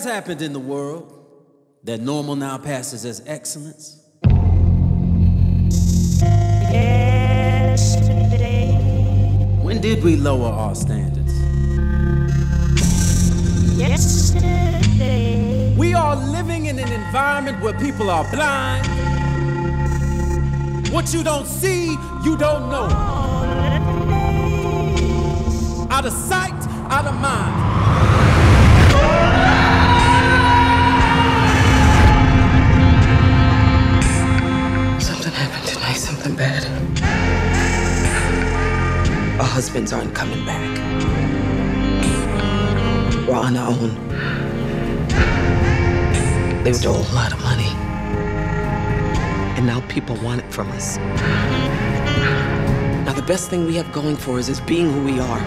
has happened in the world that normal now passes as excellence? Yesterday. When did we lower our standards? Yesterday. We are living in an environment where people are blind. What you don't see, you don't know. All of the days. Out of sight, out of mind. Bad. Our husbands aren't coming back. We're on our own. They stole a lot of money. And now people want it from us. Now, the best thing we have going for us is being who we are.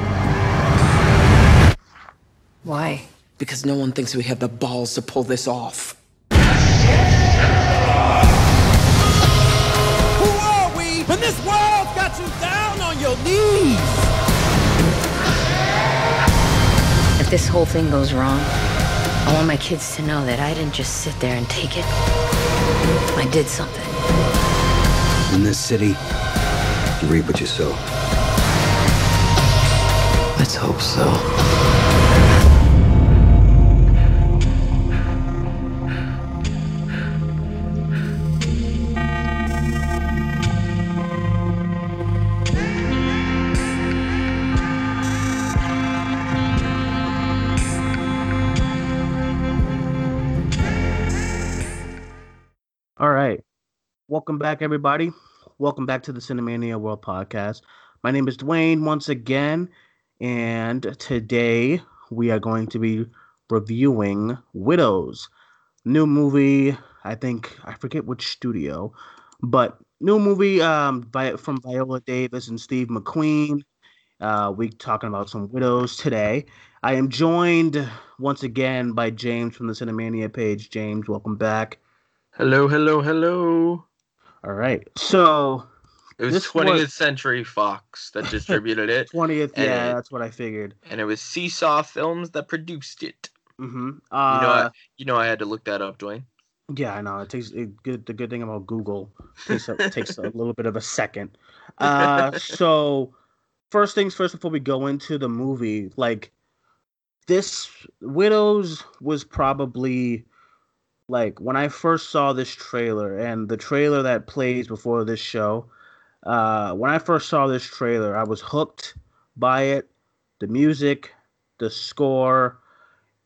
Why? Because no one thinks we have the balls to pull this off. This world's got you down on your knees? If this whole thing goes wrong, I want my kids to know that I didn't just sit there and take it. I did something. In this city, you reap what you sow. Let's hope so. All right. Welcome back, everybody. Welcome back to the Cinemania World Podcast. My name is Duane once again, and today we are going to be reviewing Widows. New movie, I think, I forget which studio, but new movie um, by, from Viola Davis and Steve McQueen. Uh, we talking about some Widows today. I am joined once again by James from the Cinemania page. James, welcome back. Hello, hello, hello. All right. So It was 20th was- Century Fox that distributed it, 20th, And yeah, it- that's what I figured. and it was Seesaw Films that produced it. Mm-hmm. You Uh, know, I, you know, I had to look that up, Duane. yeah, I know. It takes it, good. The good thing about Google takes a, takes a little bit of a second. Uh, so first things first, before we go into the movie, like this, Widows was probably like when I first saw this trailer and the trailer that plays before this show. Uh, when I first saw this trailer, I was hooked by it. The music, the score,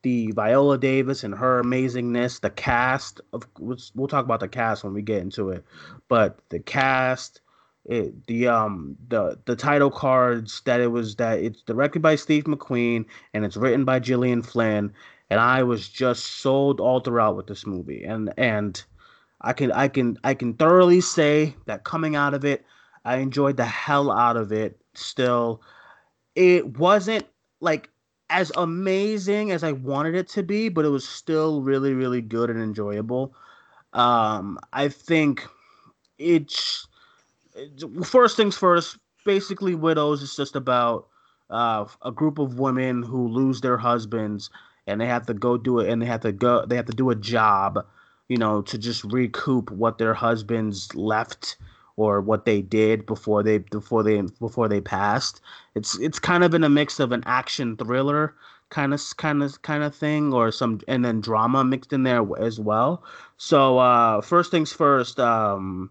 the Viola Davis and her amazingness, the cast of we'll, talk about the cast when we get into it, but the cast, it, the um the the title cards that it was that it's directed by Steve McQueen and it's written by Gillian Flynn, and I was just sold all throughout with this movie, and and I can I can I can thoroughly say that coming out of it, I enjoyed the hell out of it. Still, it wasn't like as amazing as I wanted it to be, but it was still really, really good and enjoyable. Um, I think it's first things first. Basically, widows is just about uh, a group of women who lose their husbands, and they have to go do it, and they have to go, they have to do a job, you know, to just recoup what their husbands left or what they did before they before they before they passed. It's it's kind of in a mix of an action thriller kind of kind of kind of thing or some and then drama mixed in there as well. So uh first things first, um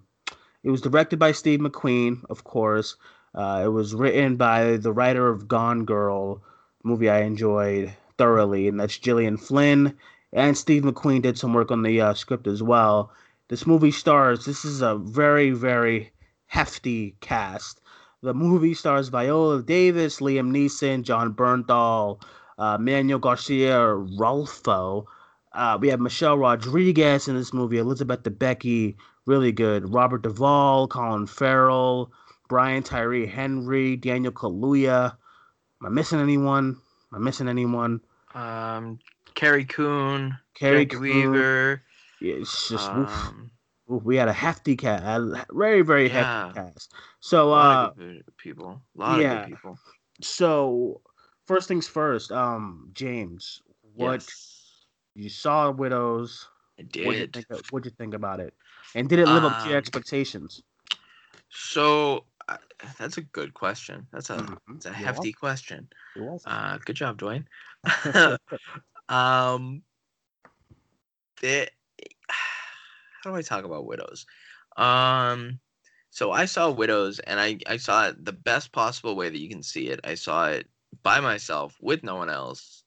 it was directed by Steve McQueen, of course. Uh, it was written by the writer of Gone Girl, movie I enjoyed thoroughly, and that's Gillian Flynn. And Steve McQueen did some work on the uh, script as well. This movie stars, this is a very, very hefty cast. The movie stars Viola Davis, Liam Neeson, Jon Bernthal, uh, Manuel Garcia Rulfo. Uh, we have Michelle Rodriguez in this movie, Elizabeth Debicki, really good. Robert Duvall, Colin Farrell, Brian Tyree Henry, Daniel Kaluuya. Am I missing anyone? Am I missing anyone? Um, Carrie Coon, Coon. Weaver. Yeah, It's just oof. Um, Oof, we had a hefty cast, a very very Yeah. hefty cast. So uh, people. A lot yeah. of good people. so first things first, um, James, what Yes. You saw Widows. I What'd you did. think? What'd you think about it? And did it live up to your Um, expectations? So uh, that's a good question. That's a Mhm. that's a hefty question. You're. Uh, good job, Duane. um, it, how do I talk about widows? Um, so I saw widows, and I I saw it the best possible way that you can see it. I saw it by myself with no one else,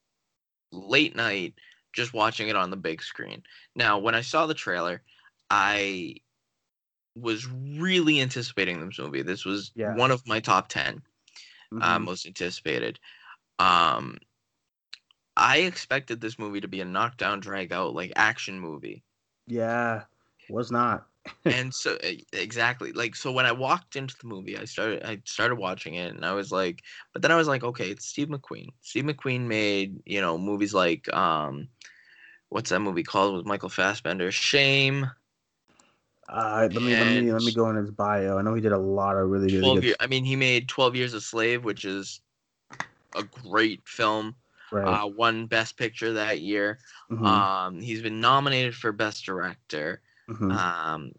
late night, just watching it on the big screen. Now, when I saw the trailer, I was really anticipating this movie. This was Yeah. one of my top ten uh, Mhm. most anticipated. Um, I expected this movie to be a knockdown, drag out like action movie, yeah, was not. and so exactly like so when I walked into the movie, I started I started watching it, and I was like, but then I was like, okay, it's Steve McQueen. Steve McQueen made you know movies like um, what's that movie called with Michael Fassbender? Shame. Uh, let me let me let me go in his bio. I know he did a lot of really really 12 good. year, I mean, he made Twelve Years a Slave, which is a great film. Right. Uh, won Best Picture that year. mhm, Um, he's been nominated for Best Director. mhm. Um,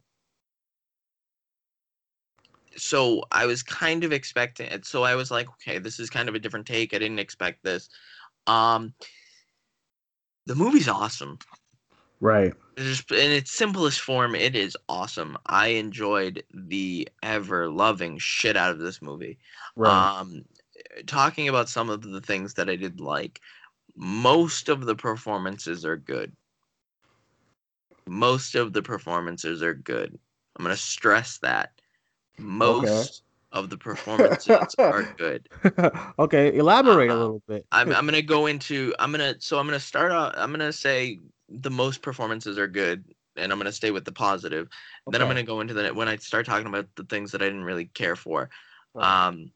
so I was kind of expecting it. So I was like, okay, this is kind of a different take. I didn't expect this. Um, the movie's awesome. Right. Just in its simplest form, it is awesome. I enjoyed the ever loving shit out of this movie. Right. Um, talking about some of the things that I did like, most of the performances are good. Most of the performances are good. I'm gonna stress that. Most of the performances are good. okay, elaborate a uh, little bit. I'm I'm gonna go into I'm gonna so I'm gonna start out I'm gonna say the most performances are good and I'm gonna stay with the positive. Then I'm gonna go into the when I start talking about the things that I didn't really care for. Right. Um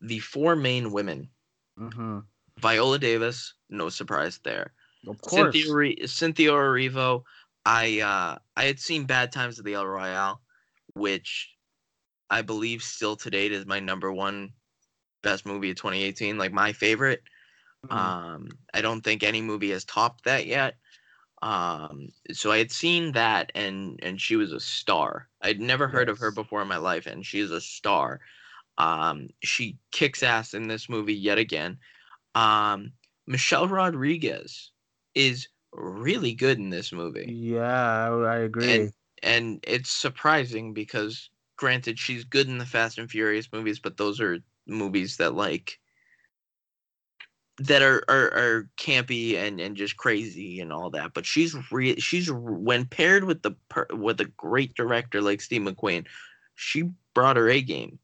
the four main women. Mhm. Viola Davis, no surprise there. Of course. Cynthia Re- Cynthia Erivo, I uh I had seen Bad Times at the El Royale, which I believe still to date is my number one best movie of 2018, like my favorite. Mhm. Um, I don't think any movie has topped that yet. Um, so I had seen that, and and she was a star. I'd never heard of her before in my life, and she's a star. Um, she kicks ass in this movie yet again. Um, Michelle Rodriguez is really good in this movie yeah, I, I agree. and it's surprising because granted she's good in the fast and furious movies but those are movies that like that are are, are campy and and just crazy and all that but she's re- she's when paired with the per- with a great director like steve mcqueen she brought her a game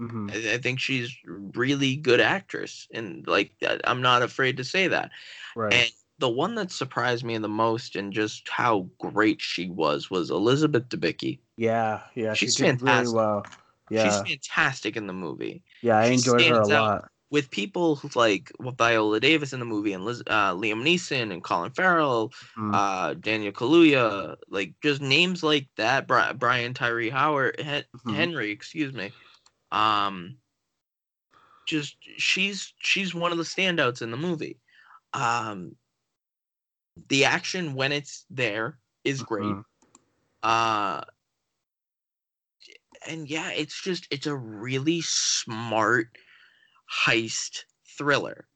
Mhm. I, I think she's really good actress and like i'm not afraid to say that Right. and the one that surprised me the most and just how great she was was elizabeth debicki yeah, yeah, she's she did really fantastic. well. Yeah, She's fantastic in the movie. yeah, I she enjoyed her a stands out. With people like Viola Davis in the movie and Liz, uh, Liam Neeson and Colin Farrell, Mhm. uh, Daniel Kaluuya, like just names like that. Brian Tyree Howard, Hen- Mhm. Henry, excuse me. Um, just she's she's one of the standouts in the movie. Um, the action when it's there is great. Mhm. Uh and yeah, it's just it's a really smart heist thriller.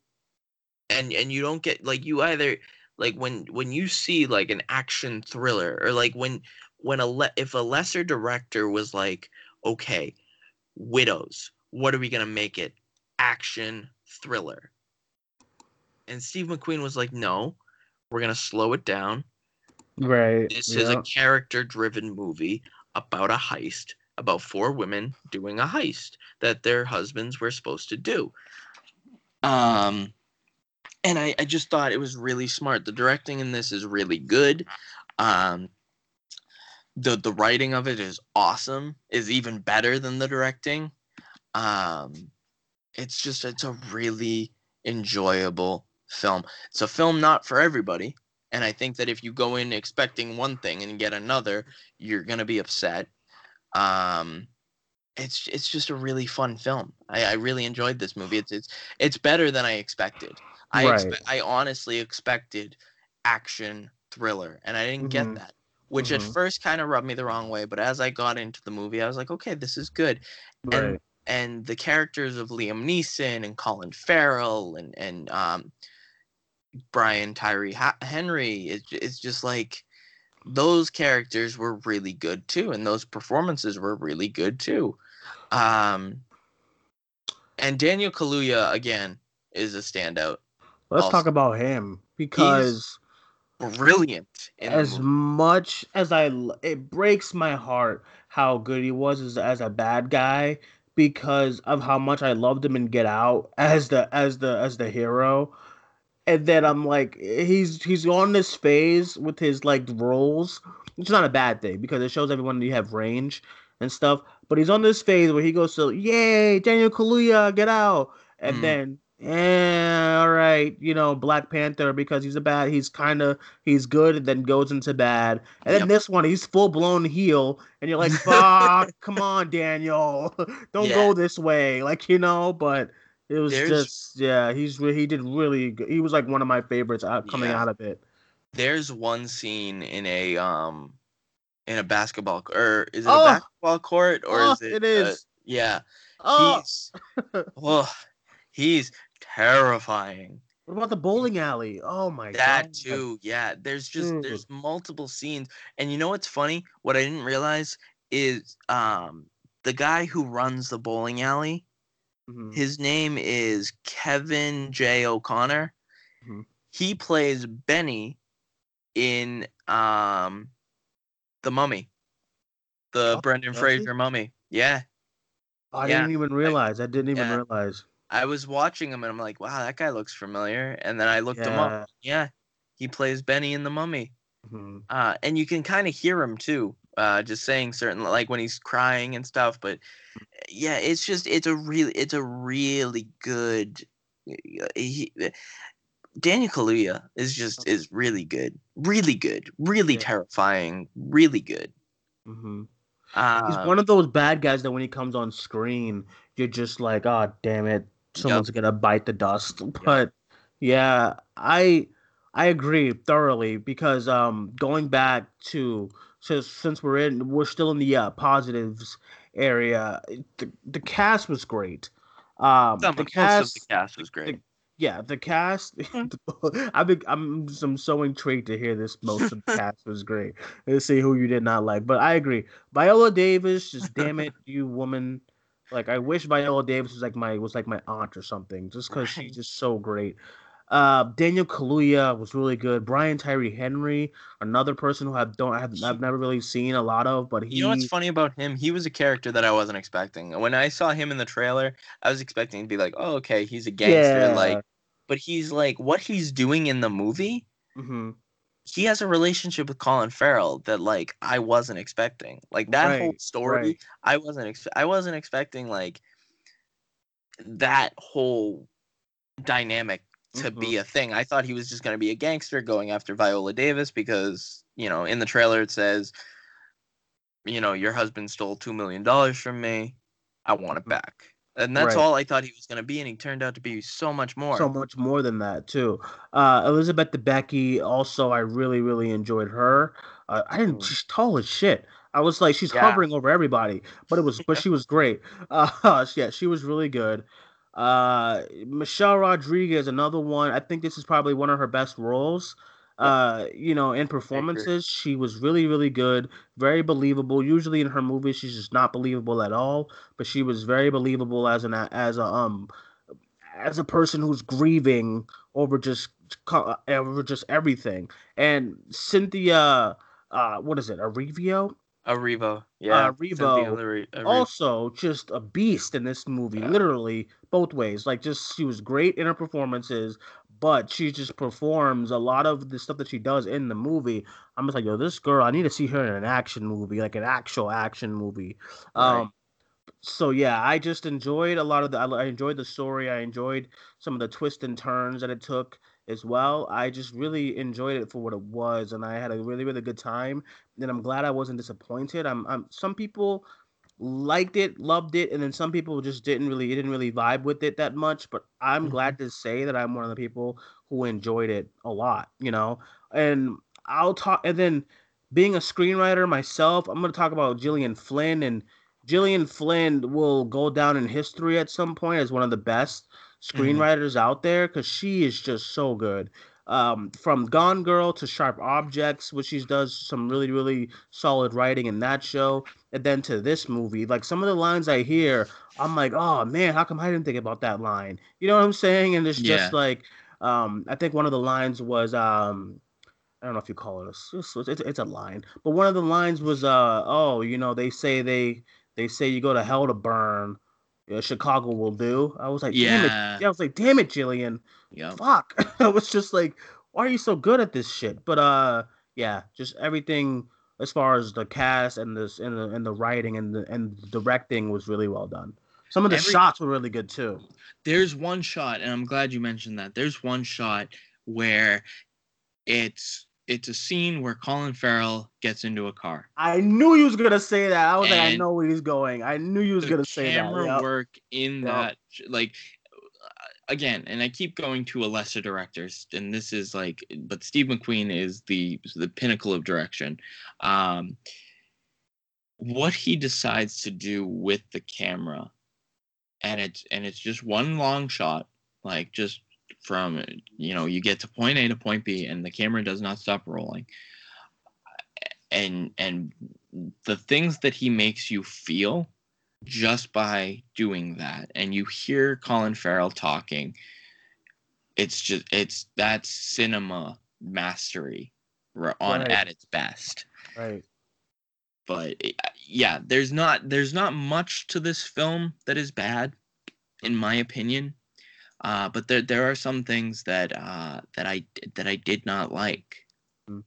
And and you don't get like you either like when when you see like an action thriller or like when when a le- if a lesser director was like, okay, widows, what are we gonna make it? Action thriller. And Steve McQueen was like, no, we're gonna slow it down. Right. This is a character driven movie about a heist, about four women doing a heist that their husbands were supposed to do. Um and I, I just thought it was really smart. The directing in this is really good. Um the the writing of it is awesome, is even better than the directing. Um it's just it's a really enjoyable film. It's a film not for everybody. And I think that if you go in expecting one thing and get another, you're gonna be upset. Um, it's it's just a really fun film. I, I really enjoyed this movie. It's it's it's better than I expected. I Right. expe- I honestly expected action thriller, and I didn't Mhm. get that. Which at Mhm. first kind of rubbed me the wrong way, but as I got into the movie, I was like, okay, this is good. And Right. and the characters of Liam Neeson and Colin Farrell and and um, Brian Tyree ha- Henry, it, it's just like those characters were really good too, and those performances were really good too. Um, and Daniel Kaluuya again is a standout, Let's also- talk about him because brilliant. As much as I, it breaks my heart how good he was as, as a bad guy because of how much I loved him in Get Out as the as the as the hero, and then I'm like he's he's on this phase with his like roles. It's not a bad thing because it shows everyone that you have range and stuff. But he's on this phase where he goes to yay Daniel Kaluuya Get Out, and Mhm. then eh, all right, you know Black Panther because he's a bad. He's kind of he's good and then goes into bad. And then Yep. this one, he's full blown heel, and you're like, "Fuck, come on, Daniel, don't Yeah. go this way." Like you know, but it was There's- just yeah, he's he did really good. He was like one of my favorites out coming Yeah. out of it. There's one scene in a um in a basketball or is it Oh! a basketball court or Oh, is it it is. uh, yeah. Oh, He's oh, he's terrifying. what about the bowling alley? Oh my That god, That too. Yeah, there's just Dude. there's multiple scenes. And you know what's funny? What I didn't realize is um the guy who runs the bowling alley, Mhm. his name is Kevin J. O'Connor. Mhm. He plays Benny in um The Mummy. The Oh, Brendan does he? Fraser Mummy. Yeah. I yeah, didn't even realize. I didn't even yeah. realize. I was watching him and I'm like, wow, that guy looks familiar. And then I looked him up. Yeah. He plays Benny in The Mummy. Mhm. uh, and you can kind of hear him too, uh, just saying certain like when he's crying and stuff. But yeah, it's just it's a really it's a really good. He, Daniel Kaluuya is just is really good, really good, really Yeah. terrifying, really good. Mm-hmm. Uh, He's one of those bad guys that when he comes on screen, you're just like, oh damn it, someone's gonna bite the dust. But yeah, I I agree thoroughly because um going back to since since we're in we're still in the uh, positives area, the the cast was great. Um, some, the cast, of the cast was great. yeah, the cast. I've been, I'm I'm so intrigued to hear this. Most of the cast was great. Let's see who you did not like, but I agree. Viola Davis, just damn it, you woman. Like I wish Viola Davis was like my was like my aunt or something, just because Right. she's just so great. Uh, Daniel Kaluuya was really good. Brian Tyree Henry, another person who I don't I have I've never really seen a lot of, but he You know what's funny about him? He was a character that I wasn't expecting. When I saw him in the trailer, I was expecting to be like, "Oh, okay, he's a gangster." Yeah. Like, but he's like, what he's doing in the movie. Mhm. he has a relationship with Colin Farrell that like I wasn't expecting. Like that whole story, right. I wasn't ex- I wasn't expecting like that whole dynamic to Mm-hmm. be a thing. I thought he was just going to be a gangster going after Viola Davis because, you know, in the trailer it says you know, your husband stole 2 million dollars from me. I want it back. And that's. Right. all I thought he was going to be and he turned out to be so much more. so much more than that too. Uh, Elizabeth Debicki, also, I really, really enjoyed her. Uh, I didn't. Mm. She's tall as shit. I was like, she's Yeah. hovering over everybody, but it was, but she was great. Uh, yeah, she was really good. Uh, Michelle Rodriguez, another one. I think this is probably one of her best roles. Uh, you know, in performances, she was really, really good, very believable. Usually in her movies, she's just not believable at all, but she was very believable as an as a um as a person who's grieving over just over just everything. And Cynthia, uh, what is it, Arevio? Arrivo. Yeah. Uh. Larre- Erivo. Also, just a beast in this movie, Yeah. literally both ways. Like, just she was great in her performances, but she just performs a lot of the stuff that she does in the movie. I'm just like, yo, this girl, I need to see her in an action movie, like an actual action movie. Right. Um, so yeah, I just enjoyed a lot of the. I I enjoyed the story. I enjoyed some of the twists and turns that it took as well. I just really enjoyed it for what it was, and I had a really really good time. And I'm glad I wasn't disappointed. I'm. I'm some people liked it, loved it, and then some people just didn't really didn't really vibe with it that much. But I'm Mhm. glad to say that I'm one of the people who enjoyed it a lot, you know. And I'll talk and then being a screenwriter myself, I'm gonna talk about Gillian Flynn and Gillian Flynn will go down in history at some point as one of the best screenwriters out there because she is just so good. Um, from Gone Girl to Sharp Objects, which she does some really, really solid writing in that show, and then to this movie, like some of the lines I hear, I'm like, oh man, how come I didn't think about that line? You know what I'm saying? And it's just like, um, I think one of the lines was, um, I don't know if you call it a, it's, it's, it's a line, but one of the lines was, uh, oh, you know, they say they they say you go to hell to burn. Yeah, Chicago will do. I was like, damn it. Yeah. Yeah, I was like, damn it, Gillian. Yep. Fuck. I was just like, why are you so good at this shit? But uh, yeah, just everything as far as the cast and this and the and the writing and the and the directing was really well done. Some of the Every- shots were really good too. there's one shot and i'm glad you mentioned that there's one shot where it's it's a scene where colin farrell gets into a car I knew he was gonna say that. I was like, I know where he's going. I knew he was gonna say that. camera Yep. work in Yep. that like again and i keep going to a lesser directors and this is like but steve mcqueen is the the pinnacle of direction um what he decides to do with the camera and it's and it's just one long shot like just from you know you get to point a to point b and the camera does not stop rolling and and the things that he makes you feel just by doing that and you hear colin farrell talking it's just it's that's cinema mastery on Right. at its best Right. but eh, yeah there's not there's not much to this film that is bad in my opinion uh, but there there are some things that uh, that I that I did not like Mm.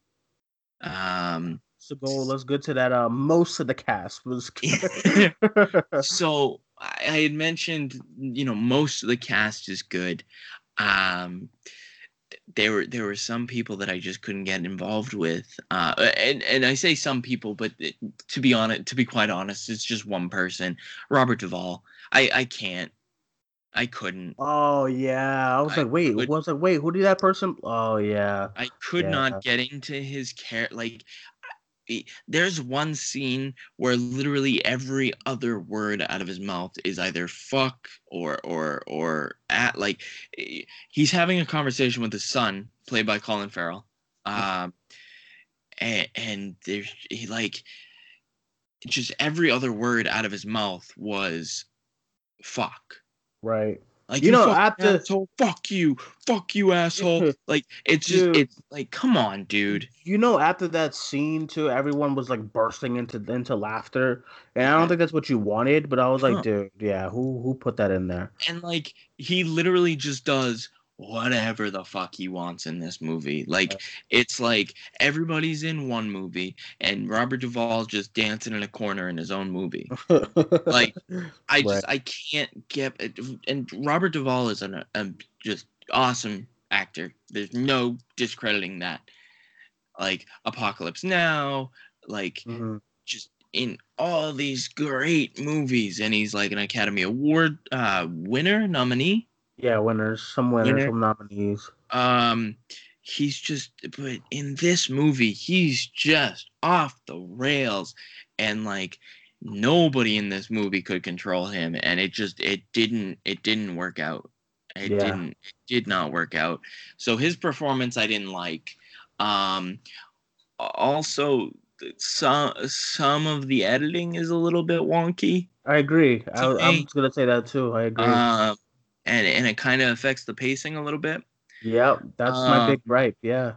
um So go. Let's go to that. Uh, most of the cast was. so I, I had mentioned you know most of the cast is good um there were there were some people that I just couldn't get involved with uh and and I say some people but to be honest to be quite honest it's just one person Robert Duvall I I can't I couldn't oh yeah, I was I like, wait, could- I was like, wait, who did that person? Oh yeah. I could Yeah. not get into his care. Like, there's one scene where literally every other word out of his mouth is either "fuck" or or or at. Like, eh, he's having a conversation with his son, played by Colin Farrell, um, and, and there's he like just every other word out of his mouth was "fuck." Right. Like You know, after- asshole, fuck you, fuck you, asshole. like it's just Dude. it's like come on, dude. You know, after that scene too, everyone was like bursting into into laughter, and I don't think that's what you wanted. But I was like, Huh. dude, yeah, who who put that in there? And like he literally just does whatever the fuck he wants in this movie. Like it's like everybody's in one movie and Robert Duvall just dancing in a corner in his own movie. Like, I just I can't get it. And Robert Duvall is an a just awesome actor. There's no discrediting that. Like Apocalypse Now, like Mhm. just in all these great movies, and he's like an Academy Award uh, winner nominee. Yeah, winners, some winners, Winner. some nominees. Um, he's just, but in this movie, he's just off the rails, and like nobody in this movie could control him, and it just it didn't it didn't work out. It Yeah. didn't it did not work out. So his performance I didn't like. Um, also some some of the editing is a little bit wonky. I agree. I, I'm just gonna say that too. I agree. Um, and and it kind of affects the pacing a little bit. yep, that's my um, big gripe. Yeah.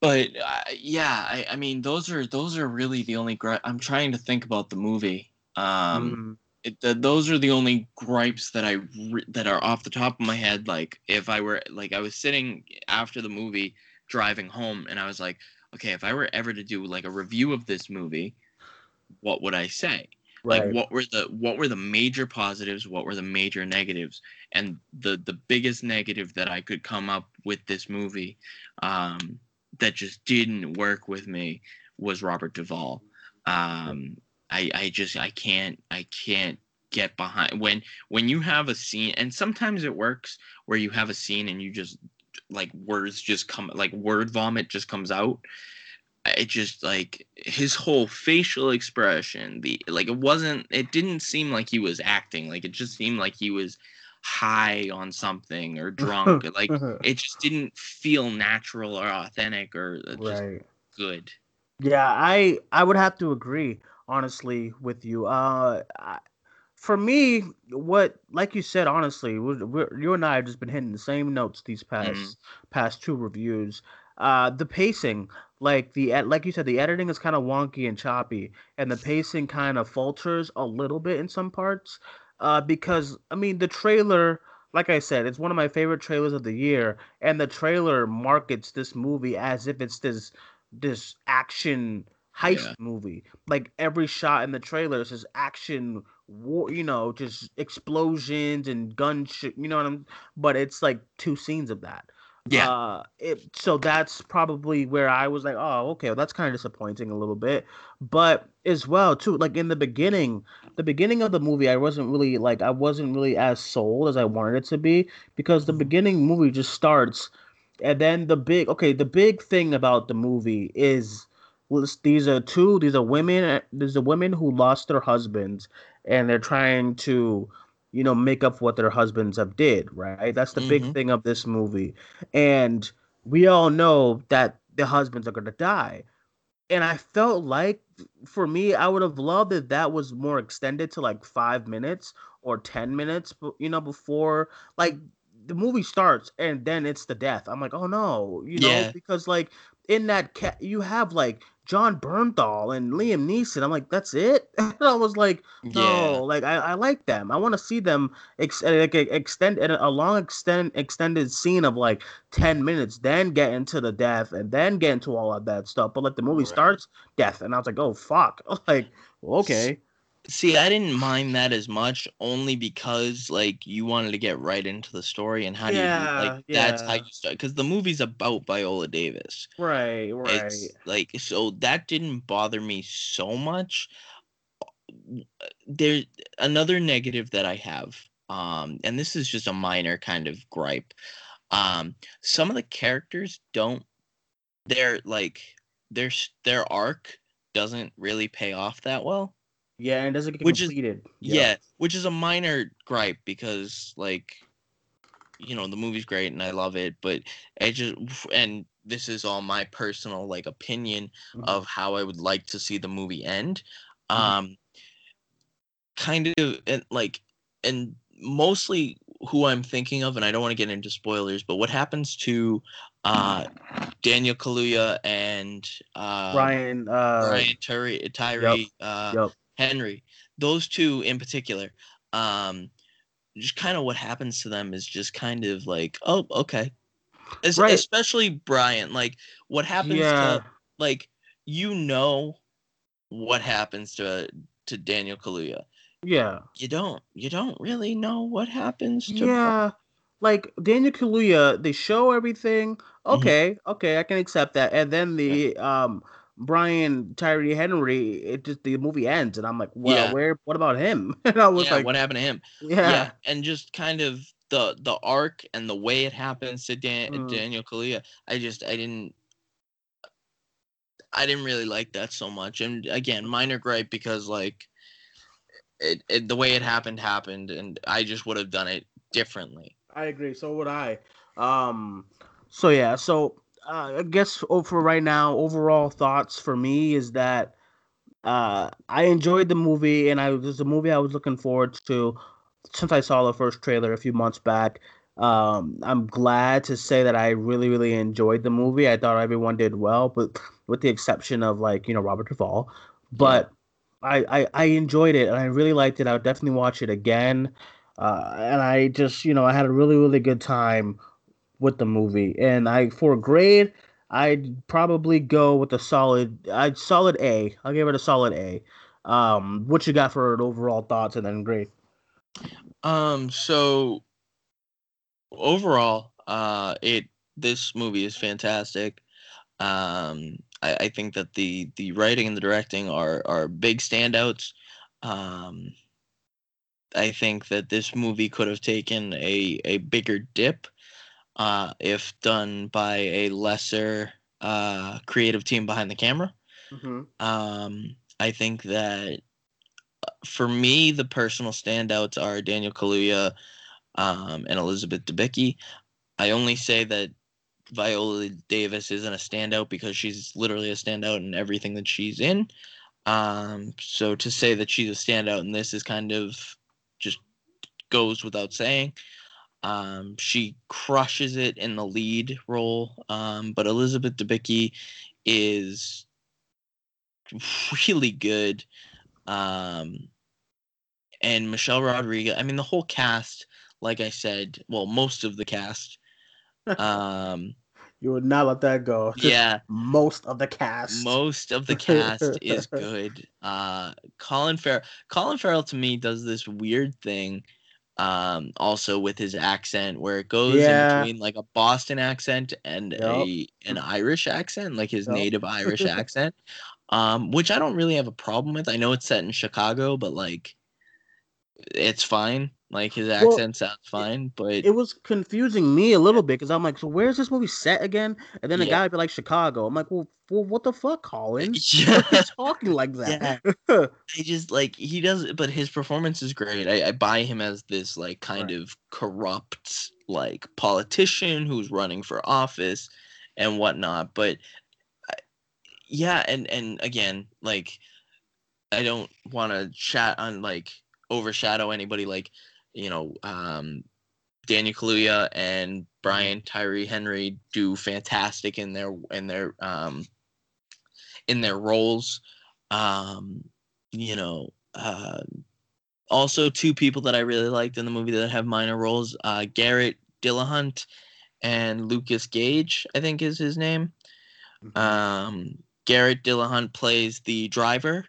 But uh, yeah, I, I mean those are those are really the only gri- I'm trying to think about the movie. Um, Mhm. it, th- those are the only gripes that I re- that are off the top of my head. Like if I were like I was sitting after the movie driving home, and I was like, okay, if I were ever to do like a review of this movie, what would I say? Right. like what were the what were the major positives what were the major negatives? And the the biggest negative that i could come up with this movie um that just didn't work with me was robert duvall. Um I I just I can't I can't get behind when when you have a scene and sometimes it works where you have a scene and you just like words just come like word vomit just comes out it just like his whole facial expression the like it wasn't it didn't seem like he was acting like it just seemed like he was high on something or drunk like it just didn't feel natural or authentic or uh, just right. good Yeah, I I would have to agree honestly with you. Uh, I, for me, what like you said, honestly, we're, we're, you and I have just been hitting the same notes these past Mhm. past two reviews. Uh, the pacing, like the like you said, the editing is kind of wonky and choppy, and the pacing kind of falters a little bit in some parts. Uh, because I mean, the trailer, like I said, it's one of my favorite trailers of the year, and the trailer markets this movie as if it's this this action heist Yeah. movie. Like every shot in the trailer is just action war, you know, just explosions and gun shit, you know what I'm but it's like two scenes of that. Yeah Uh it so that's probably where I was like, "Oh, okay, well, that's kind of disappointing a little bit." But as well, too, like in the beginning, the beginning of the movie, I wasn't really like I wasn't really as sold as I wanted it to be because the beginning movie just starts and then the big okay, the big thing about the movie is these are two these are women these are women who lost their husbands and they're trying to you know make up what their husbands have did right that's the big Mhm. thing of this movie and we all know that the husbands are going to die and i felt like for me i would have loved if that was more extended to like five minutes or ten minutes you know before like the movie starts and then it's the death i'm like oh no you know Yeah. because like in that ca- you have like jon bernthal and liam neeson i'm like that's it and i was like no, yeah like I, I like them. I want to see them ex- uh, like a- extend a a long extend extended scene of like ten minutes, then get into the death, and then get into all of that stuff. But like the movie Right. starts death, and I was like, oh fuck, like okay, See, I didn't mind that as much only because like you wanted to get right into the story and how do you Yeah, like that's how you start because the movie's about Viola Davis. right, right, It's like so that didn't bother me so much. There another negative that I have, um, and this is just a minor kind of gripe. Um, some of the characters don't their like their their arc doesn't really pay off that well. Yeah, and it doesn't get Which is- completed. Yeah. which is a minor gripe because like you know the movie's great and I love it, but I just and this is all my personal like opinion Mhm. of how I would like to see the movie end. Mhm. Um kind of and like and mostly who I'm thinking of and I don't want to get into spoilers, but what happens to uh Daniel Kaluuya and uh Brian, uh, Brian Tyree, Tyree uh yep, Henry, those two in particular, um, just kind of what happens to them is just kind of like, oh, okay. Es- Right. Especially Brian, like what happens yeah, to like you know what happens to to Daniel Kaluuya. yeah. You don't. You don't really know what happens to. Yeah, like Daniel Kaluuya, they show everything. Mm-hmm. Okay, okay, I can accept that. And then the um Brian Tyree Henry, it just the movie ends, and I'm like, well, Yeah. where? What about him? And I was yeah. like, what happened to him? yeah, yeah and just kind of the the arc and the way it happens to Dan, Mm. Daniel Kaluuya I just I didn't I didn't really like that so much and again minor gripe because like it, it the way it happened happened and I just would have done it differently I agree. So would I. Um, so yeah, so uh, I guess for right now, overall thoughts for me is that uh, I enjoyed the movie, and I it was a movie I was looking forward to since I saw the first trailer a few months back. Um, I'm glad to say that I really, really enjoyed the movie. I thought everyone did well, but with the exception of like you know Robert Duvall, but I, I I enjoyed it and I really liked it. I would definitely watch it again. Uh, and I just you know I had a really, really good time with the movie. And I for grade, I'd probably go with a solid. I'd solid A. I'll give it a solid A. Um, what you got for overall thoughts and then grade? um so overall uh it this movie is fantastic um I, I think that the the writing and the directing are are big standouts. Um, I think that this movie could have taken a a bigger dip uh, if done by a lesser uh, creative team behind the camera. hmm Um, I think that uh, for me, the personal standouts are Daniel Kaluuya um, and Elizabeth Debicki. I only say that Viola Davis isn't a standout because she's literally a standout in everything that she's in. Um, so to say that she's a standout in this is kind of just goes without saying. Um, she crushes it in the lead role, um, but Elizabeth Debicki is really good. Um, and Michelle Rodriguez, I mean, the whole cast, like I said, well, most of the cast, um, You would not let that go. Just yeah, Most of the cast. most of the cast is good. Uh, Colin Farrell, Colin Farrell to me does this weird thing, um, also with his accent where it goes Yeah. in between like a Boston accent and a an Irish accent, like his Yep. native Irish accent, um, which I don't really have a problem with. I know it's set in Chicago, but like, it's fine. Like his Well, accent sounds fine, but it was confusing me a little bit because I'm like, so where's this movie set again? And then the Yeah. guy would be like Chicago. I'm like, well, well what the fuck, Colin? Yeah. Why are you talking like that? I just like he does, but his performance is great. I, I buy him as this like kind Right. of corrupt like politician who's running for office and whatnot. But I, yeah, and and again, like I don't want to chat on like overshadow anybody like you know um Daniel Kaluuya and Brian Tyree Henry do fantastic in their in their um in their roles. Um, you know, uh, also two people that I really liked in the movie that have minor roles: uh, Garrett Dillahunt and Lucas Gage, I think is his name. Mm-hmm. Um, Garrett Dillahunt plays the driver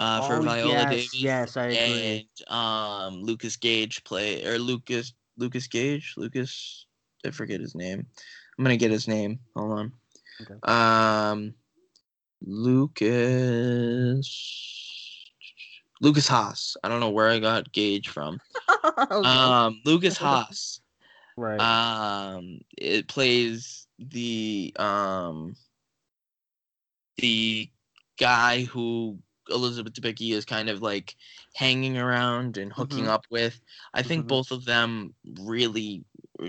uh, for Oh, Viola yes, Davis. yes, I agree. And um, Lucas Gage play or Lucas Lucas Gage Lucas I forget his name. I'm gonna get his name. Hold on. Okay. Um, Lucas Lucas Haas. I don't know where I got Gage from. Okay. Um, Lucas Haas. right. Um, it plays the um the guy who Elizabeth Debicki is kind of like hanging around and hooking Mhm. up with. I think Mhm. both of them really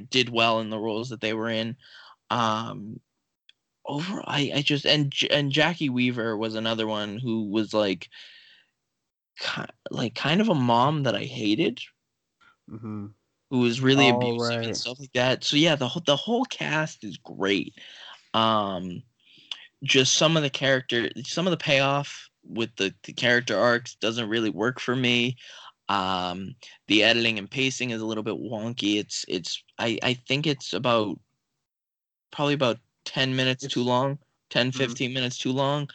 did well in the roles that they were in. Um, over, I, I just and and Jacki Weaver was another one who was like, ki- like kind of a mom that I hated hmm who was really Oh, abusive right. and stuff like that. So yeah, the whole the whole cast is great. Um, just some of the character, some of the payoff with the, the character arcs doesn't really work for me. Um, the editing and pacing is a little bit wonky. It's it's I I think it's about probably about 10 minutes too long, 10 Mhm. 15 minutes too long.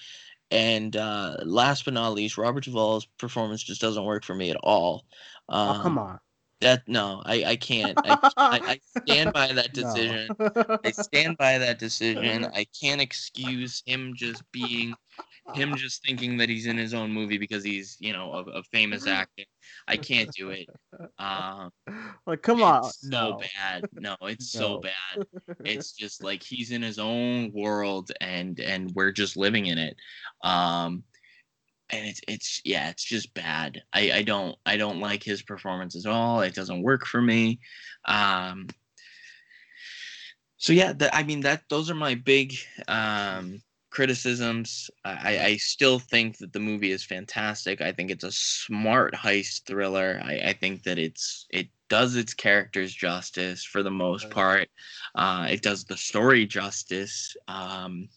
And uh, last but not least, Robert Duvall's performance just doesn't work for me at all. Um, oh come on. that no, I I can't. I, I, I stand by that No. decision. I stand by that decision. I can't excuse him just being him just thinking that he's in his own movie because he's you know a, a famous actor. I can't do it. Um, like, come on. so no. bad. No, it's No. so bad. It's just like he's in his own world and and we're just living in it. Um and it's it's yeah, it's just bad. I I don't I don't like his performance at all. It doesn't work for me. Um so yeah, that I mean that those are my big um criticisms. I, I still think that the movie is fantastic. I think it's a smart heist thriller. I, I think that it's it does its characters justice for the most part. Uh, it does the story justice. Um,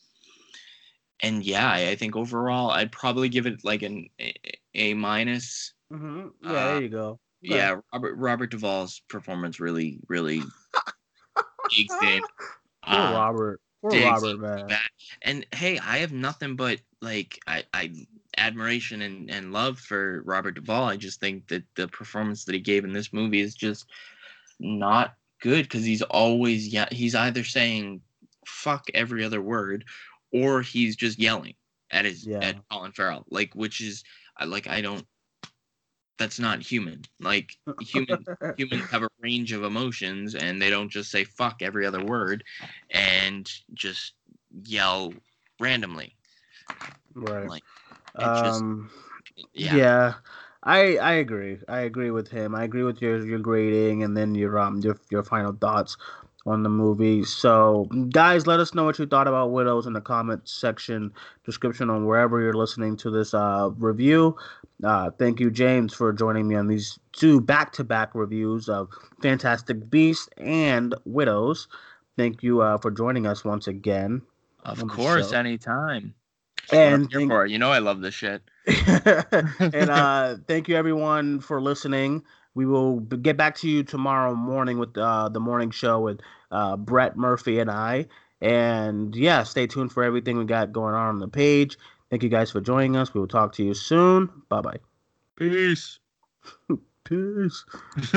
and yeah, I, I think overall I'd probably give it like an A, a minus. hmm Yeah, Uh, there you go. Okay. Yeah, Robert Robert Duvall's performance really really digs in. Uh, Robert. Poor digs Robert, man. And hey, I have nothing but like I, I admiration and, and love for Robert Duvall. I just think that the performance that he gave in this movie is just not good because he's always yeah he's either saying fuck every other word or he's just yelling at his Yeah. at Colin Farrell, like which is I like I don't. That's not human. Like human humans have a range of emotions and they don't just say fuck every other word and just yell randomly. right. Like it just Um, yeah. yeah. I I agree. I agree with him. I agree with your your grading and then your um your your final thoughts on the movie. So guys, let us know what you thought about Widows in the comment section description on wherever you're listening to this uh review. Uh thank you James for joining me on these two back-to-back reviews of Fantastic Beasts and Widows. Thank you uh for joining us once again. Of course, anytime. And thank- for. You know I love this shit. and uh, thank you everyone for listening. We will get back to you tomorrow morning with uh, the morning show with uh, Brett Murphy and I. And yeah, stay tuned for everything we got going on on the page. Thank you guys for joining us. We will talk to you soon. Bye bye. Peace. Peace.